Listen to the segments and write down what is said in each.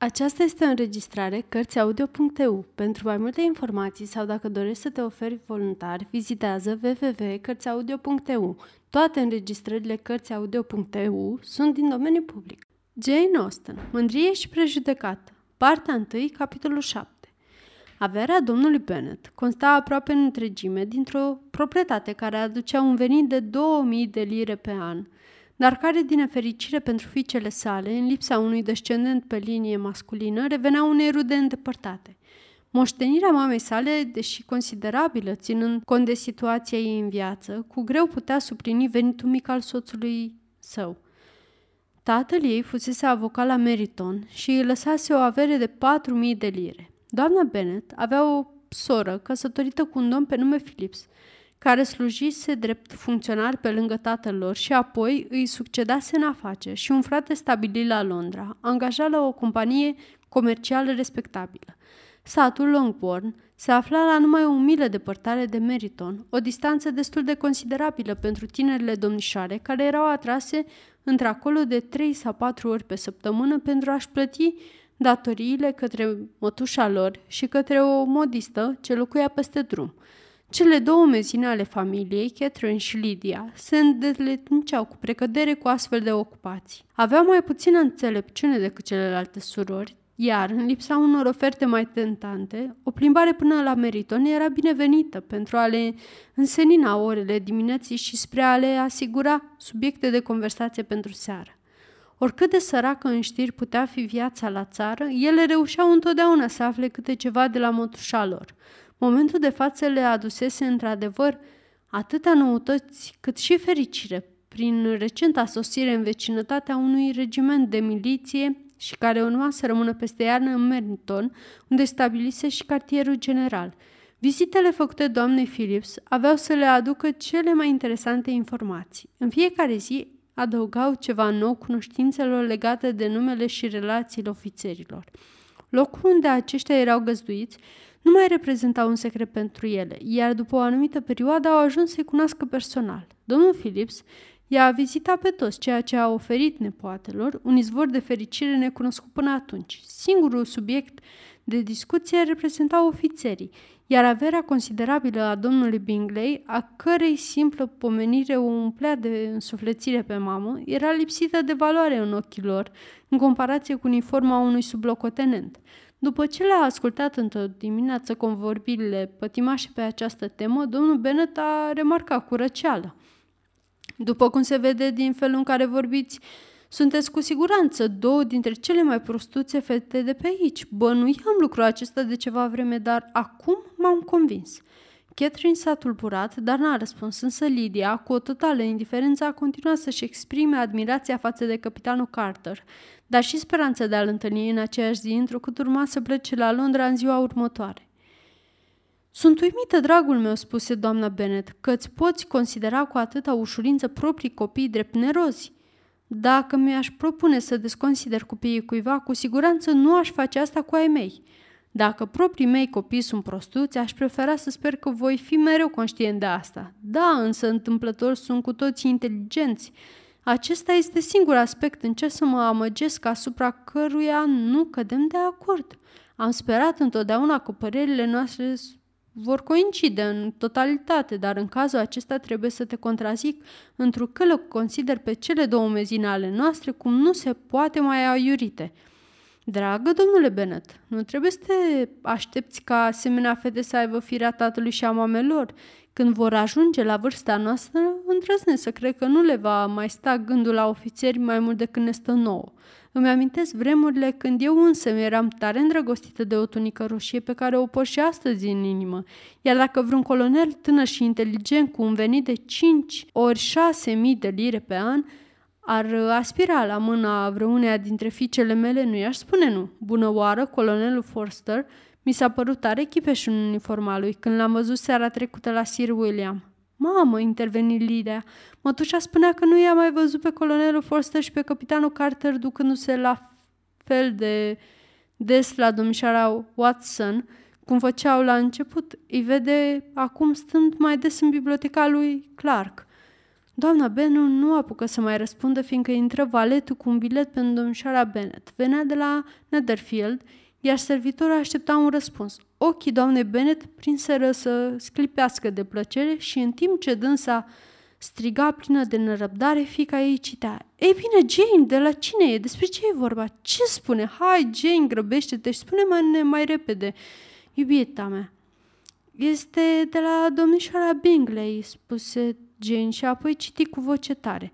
Aceasta este o înregistrare Cărțiaudio.eu. Pentru mai multe informații sau dacă dorești să te oferi voluntar, vizitează www.cărțiaudio.eu. Toate înregistrările Cărțiaudio.eu sunt din domeniu public. Jane Austen, Mândrie și prejudecată Partea 1, capitolul 7 Averea domnului Bennet consta aproape în întregime dintr-o proprietate care aducea un venit de 2000 de lire pe an – dar care, din nefericire pentru fiicele sale, în lipsa unui descendent pe linie masculină, revenea unei rude îndepărtate. Moștenirea mamei sale, deși considerabilă, ținând cont de situația ei în viață, cu greu putea suplini venitul mic al soțului său. Tatăl ei fusese avocat la Meriton și îi lăsase o avere de 4.000 de lire. Doamna Bennet avea o soră căsătorită cu un domn pe nume Philips – care slujise drept funcționar pe lângă tatăl lor și apoi îi succedase în afaceri și un frate stabilit la Londra, angajat la o companie comercială respectabilă. Satul Longbourn se afla la numai o milă depărtare de Meriton, o distanță destul de considerabilă pentru tinerile domnișoare care erau atrase într-acolo de trei sau patru ori pe săptămână pentru a-și plăti datoriile către mătușa lor și către o modistă ce locuia peste drum – cele două mezine ale familiei, Catherine și Lydia, se îndeletniceau cu precădere cu astfel de ocupații. Aveau mai puțină înțelepciune decât celelalte surori, iar, în lipsa unor oferte mai tentante, o plimbare până la Meriton era binevenită pentru a le însenina orele dimineții și spre a le asigura subiecte de conversație pentru seară. Oricât de săracă în știri putea fi viața la țară, ele reușeau întotdeauna să afle câte ceva de la mătușa lor, Momentul de față le adusese într-adevăr atâtea noutăți cât și fericire prin recenta sosire în vecinătatea unui regiment de miliție și care urma să rămână peste iarnă în Merniton, unde stabilise și cartierul general. Vizitele făcute doamnei Phillips aveau să le aducă cele mai interesante informații. În fiecare zi adăugau ceva nou cunoștințelor legate de numele și relațiile ofițerilor. Locul unde aceștia erau găzduiți nu mai reprezenta un secret pentru ele, iar după o anumită perioadă au ajuns să-i cunoască personal. Domnul Phillips i-a vizitat pe toți, ceea ce a oferit nepoatelor un izvor de fericire necunoscut până atunci. Singurul subiect de discuție reprezentau ofițerii, iar averea considerabilă a domnului Bingley, a cărei simplă pomenire o umplea de însuflețire pe mamă, era lipsită de valoare în ochii lor, în comparație cu uniforma unui sublocotenent. După ce le-a ascultat într-o dimineață convorbirile pătimașe pe această temă, domnul Bennet a remarcat cu răceală. După cum se vede din felul în care vorbiți, sunteți cu siguranță două dintre cele mai prostuțe fete de pe aici. Bănuiam lucrul acesta de ceva vreme, dar acum m-am convins. Catherine s-a tulburat, dar n-a răspuns, însă Lydia, cu o totală indiferență, a continuat să-și exprime admirația față de capitanul Carter, dar și speranța de a-l întâlni în aceeași zi, întrucât urma să plece la Londra în ziua următoare. Sunt uimită, dragul meu, spuse doamna Bennet, că îți poți considera cu atâta ușurință proprii copii drept nerozi. Dacă mi-aș propune să desconsider copiii cuiva, cu siguranță nu aș face asta cu ai mei. Dacă proprii mei copii sunt prostuți, aș prefera să sper că voi fi mereu conștient de asta. Da, însă întâmplător sunt cu toții inteligenți. Acesta este singur aspect în ce să mă amăgesc asupra căruia nu cădem de acord. Am sperat întotdeauna că părerile noastre vor coincide în totalitate, dar în cazul acesta trebuie să te contrazic, întrucât le consider pe cele două mezine ale noastre cum nu se poate mai aiurite. Dragă domnule Bennet, nu trebuie să te aștepți ca asemenea fete să aibă firea tatălui și a mamelor. Când vor ajunge la vârsta noastră, îndrăznesc să cred că nu le va mai sta gândul la ofițeri mai mult decât ne stă nouă. Îmi amintesc vremurile când eu însă eram tare îndrăgostită de o tunică roșie pe care o port și astăzi în inimă. Iar dacă vreun colonel tânăr și inteligent cu un venit de 5 ori 6 mii de lire pe an ar aspira la mâna vreuneia dintre fiicele mele, nu i-aș spune nu. Bună oară, colonelul Forster mi s-a părut tare chipeș în uniforma lui când l-am văzut seara trecută la Sir William. Mamă, interveni Lidia. Mătușa spunea că nu i-a mai văzut pe colonelul Forster și pe capitanul Carter ducându-se la fel de des la domnișoara Watson, cum făceau la început. Îi vede acum stând mai des în biblioteca lui Clark. Doamna Bennon nu apucă să mai răspundă, fiindcă intră valetul cu un bilet pentru domnișoara Bennet. Venea de la Netherfield, iar servitorul aștepta un răspuns. Ochii doamnei Bennet prinseră să sclipească de plăcere și în timp ce dânsa striga plină de nerăbdare, fica ei citea. Ei bine, Jane, de la cine e? Despre ce e vorba? Ce spune? Hai, Jane, grăbește-te și spune mai, mai repede. Iubita mea, este de la domnișoara Bingley, spuse Jane și apoi citi cu voce tare.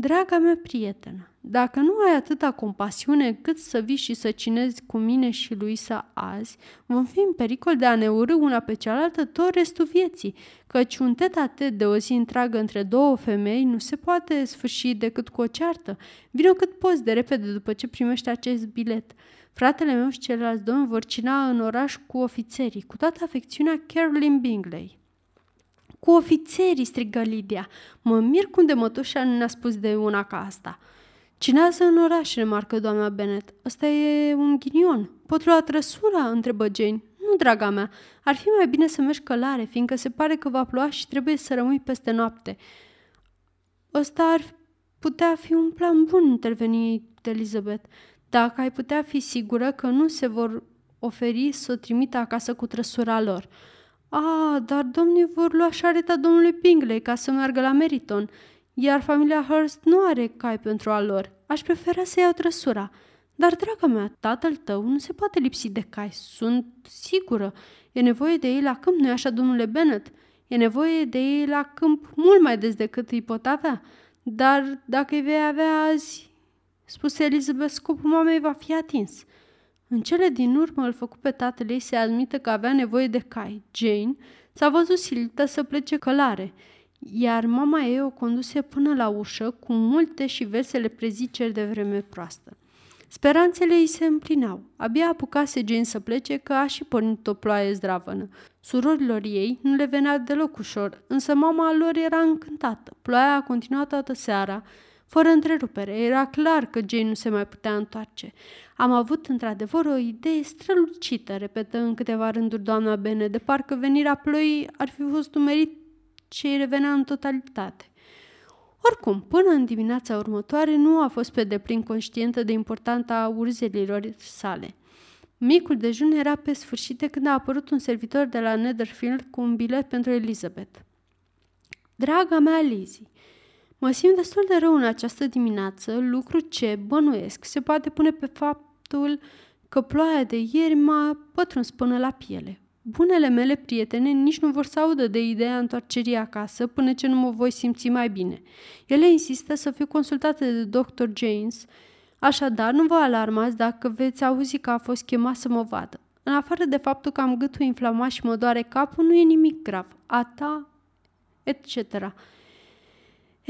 Draga mea prietenă, dacă nu ai atâta compasiune cât să vii și să cinezi cu mine și Luisa azi, vom fi în pericol de a ne urâ una pe cealaltă tot restul vieții, căci un tet de o zi întreagă între două femei nu se poate sfârși decât cu o ceartă. Vino cât poți de repede după ce primești acest bilet. Fratele meu și ceilalți domni vor cina în oraș cu ofițerii, cu toată afecțiunea Caroline Bingley. Cu ofițerii, strigă Lidia. Mă mir cum de mătușa nu ne-a spus de una ca asta. Cinează în oraș, remarcă doamna Bennet. Ăsta e un ghinion. Pot lua trăsura? întrebă Jane. Nu, draga mea, ar fi mai bine să mergi călare, fiindcă se pare că va ploua și trebuie să rămâi peste noapte. Ăsta ar putea fi un plan bun, interveni Elizabeth, dacă ai putea fi sigură că nu se vor oferi să o trimită acasă cu trăsura lor. A, dar domnii vor lua șareta domnului Pingley ca să meargă la Meriton, iar familia Hurst nu are cai pentru a lor. Aș prefera să iau trăsura. Dar, draga mea, tatăl tău nu se poate lipsi de cai, sunt sigură. E nevoie de ei la câmp, nu-i așa, domnule Bennet? E nevoie de ei la câmp mult mai des decât îi pot avea. Dar dacă îi vei avea azi, spuse Elizabeth, scopul mamei va fi atins. În cele din urmă îl făcu pe tatăl ei să admită că avea nevoie de cai. Jane s-a văzut silită să plece călare, iar mama ei o conduse până la ușă cu multe și vesele preziceri de vreme proastă. Speranțele ei se împlineau. Abia apucase Jane să plece că a și pornit o ploaie zdravănă. Surorilor ei nu le venea deloc ușor, însă mama lor era încântată. Ploaia a continuat toată seara, fără întrerupere. Era clar că Jane nu se mai putea întoarce. Am avut într-adevăr o idee strălucită, repetă în câteva rânduri doamna Bene, de parcă venirea ploii ar fi fost un merit ce îi revenea în totalitate. Oricum, până în dimineața următoare nu a fost pe deplin conștientă de importanța urzelilor sale. Micul dejun era pe sfârșit când a apărut un servitor de la Netherfield cu un bilet pentru Elizabeth. Draga mea Lizzie, mă simt destul de rău în această dimineață, lucru ce, bănuiesc, se poate pune pe faptul că ploaia de ieri m-a pătruns până la piele. Bunele mele prietene nici nu vor să audă de ideea întoarcerii acasă până ce nu mă voi simți mai bine. Ele insistă să fiu consultate de Dr. James, așadar nu vă alarmați dacă veți auzi că a fost chemat să mă vadă. În afară de faptul că am gâtul inflamat și mă doare capul, nu e nimic grav. A ta, etc.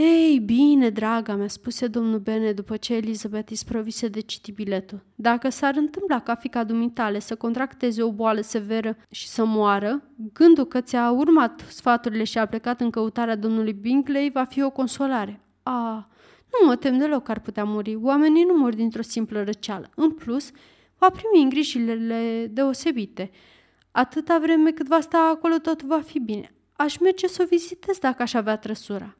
Ei, bine, draga mea, spuse domnul Bene după ce Elizabeth sprovise de citi biletul. Dacă s-ar întâmpla ca fica dumitale să contracteze o boală severă și să moară, gândul că ți-a urmat sfaturile și a plecat în căutarea domnului Bingley va fi o consolare. A, nu mă tem deloc că ar putea muri. Oamenii nu mor dintr-o simplă răceală. În plus, va primi îngrijile deosebite. Atâta vreme cât va sta acolo, tot va fi bine. Aș merge să o vizitez dacă aș avea trăsura.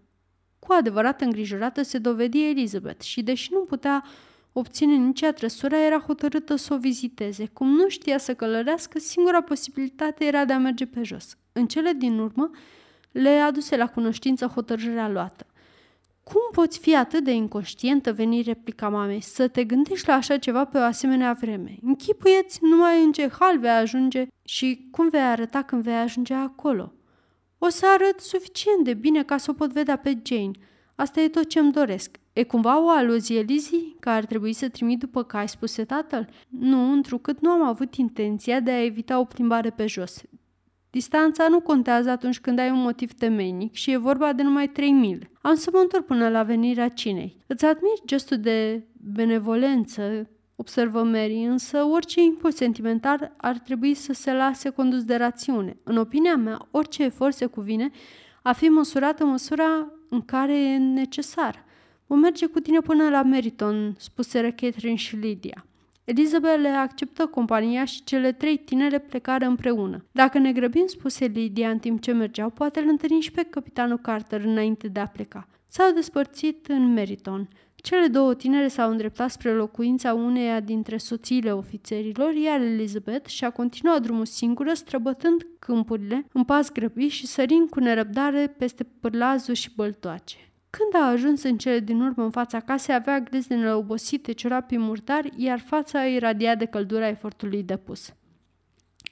Cu adevărat îngrijorată se dovedi Elizabeth și, deși nu putea obține nici trăsura, era hotărâtă să o viziteze. Cum nu știa să călărească, singura posibilitate era de a merge pe jos. În cele din urmă, le aduse la cunoștință hotărârea luată. Cum poți fi atât de inconștientă, veni replica mamei, să te gândești la așa ceva pe o asemenea vreme? Închipuieți numai în ce hal vei ajunge și cum vei arăta când vei ajunge acolo. O să arăt suficient de bine ca să o pot vedea pe Jane. Asta e tot ce îmi doresc. E cumva o aluzie, Lizzie, că ar trebui să trimit după cai, spuse tatăl? Nu, întrucât nu am avut intenția de a evita o plimbare pe jos. Distanța nu contează atunci când ai un motiv temeinic și e vorba de numai trei mile. Am să mă întorc până la venirea cinei. Îți admir gestul de benevolență observă Mary, însă orice impuls sentimental ar trebui să se lase condus de rațiune. În opinia mea, orice efort se cuvine a fi măsurată măsura în care e necesar. Vom merge cu tine până la Meriton, spuseră Catherine și Lydia. Elizabeth le acceptă compania și cele trei tinere plecară împreună. Dacă ne grăbim, spuse Lydia în timp ce mergeau, poate îl întâlnim și pe capitanul Carter înainte de a pleca. s-au despărțit în Meriton. Cele două tinere s-au îndreptat spre locuința uneia dintre soțiile ofițerilor, iar Elizabeth și-a continuat drumul singură, străbătând câmpurile în pas grăbit și sărind cu nerăbdare peste pârlazuri și băltoace. Când a ajuns în cele din urmă în fața casei, avea gleznele obosite, ciorapii murdari, iar fața iradia de căldura efortului depus.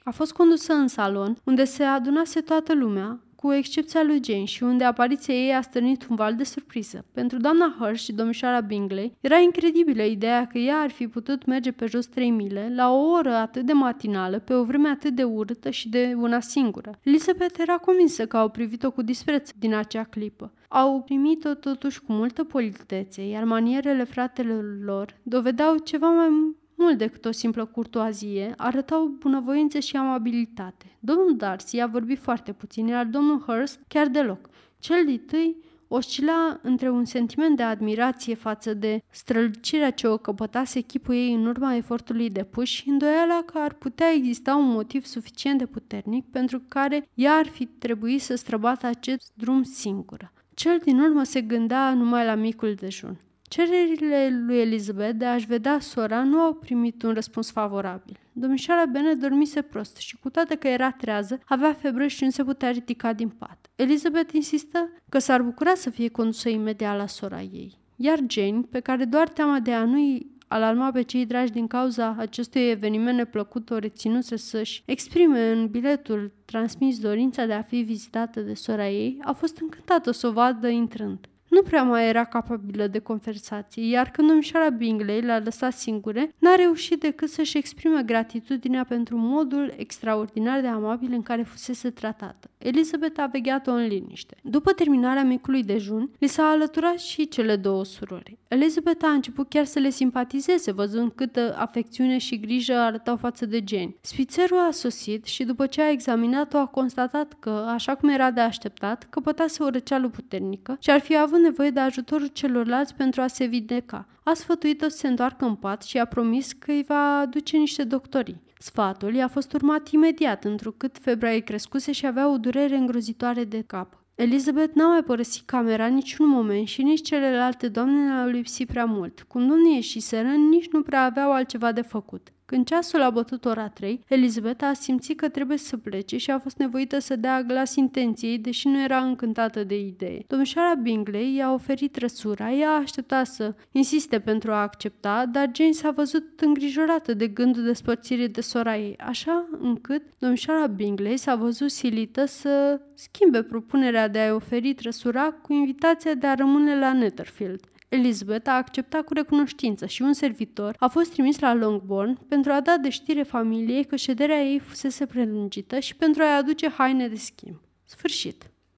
A fost condusă în salon, unde se adunase toată lumea, cu excepția lui Jane și unde apariția ei a stârnit un val de surpriză. Pentru doamna Hirsch și domnișoara Bingley era incredibilă ideea că ea ar fi putut merge pe jos trei mile la o oră atât de matinală, pe o vreme atât de urâtă și de una singură. Elizabeth era convinsă că au privit-o cu dispreț din acea clipă. Au primit-o totuși cu multă politețe, iar manierele fratelor lor dovedeau ceva mai mult decât o simplă curtoazie, arătau bunăvoință și amabilitate. Domnul Darcy a vorbit foarte puțin, iar domnul Hurst chiar deloc. Cel din tâi oscila între un sentiment de admirație față de strălucirea ce o căpătase chipul ei în urma efortului depus și îndoiala că ar putea exista un motiv suficient de puternic pentru care ea ar fi trebuit să străbată acest drum singură. Cel din urmă se gândea numai la micul dejun. Cererile lui Elizabeth de a-și vedea sora nu au primit un răspuns favorabil. Domnișoara Bene dormise prost și cu toate că era trează, avea febră și nu se putea ridica din pat. Elizabeth insistă că s-ar bucura să fie condusă imediat la sora ei. Iar Jane, pe care doar teama de a nu-i alarma pe cei dragi din cauza acestui eveniment neplăcut o reținuse să-și exprime în biletul transmis dorința de a fi vizitată de sora ei, a fost încântată să o vadă intrând nu prea mai era capabilă de conversație, iar când domnișoara Bingley l-a lăsat singure, n-a reușit decât să-și exprime gratitudinea pentru modul extraordinar de amabil în care fusese tratată. Elizabeth a vegheat-o în liniște. După terminarea micului dejun, li s-a alăturat și cele două surori. Elizabeth a început chiar să le simpatizeze, văzând câtă afecțiune și grijă arătau față de Jane. Spițerul a sosit și după ce a examinat-o a constatat că, așa cum era de așteptat, căpătase o răceală puternică și ar fi avut nevoie de ajutorul celorlalți pentru a se vindeca. A sfătuit-o să se întoarcă în pat și a promis că îi va aduce niște doctorii. Sfatul i-a fost urmat imediat, întrucât febra ei crescuse și avea o durere îngrozitoare de cap. Elizabeth n-a mai părăsit camera niciun moment și nici celelalte doamne n-au lipsit prea mult. Cum nu ieșiseră, nici nu prea aveau altceva de făcut. Când ceasul a bătut ora 3, Elizabeth a simțit că trebuie să plece și a fost nevoită să dea glas intenției, deși nu era încântată de idee. Domnișoara Bingley i-a oferit răsura, ea a așteptat să insiste pentru a accepta, dar Jane s-a văzut îngrijorată de gândul despărțirii de sora ei, așa încât domnișoara Bingley s-a văzut silită să schimbe propunerea de a-i oferi trăsura cu invitația de a rămâne la Netherfield. Elizabeth a acceptat cu recunoștință și un servitor a fost trimis la Longbourn pentru a da de știre familiei că șederea ei fusese prelungită și pentru a-i aduce haine de schimb. Sfârșit.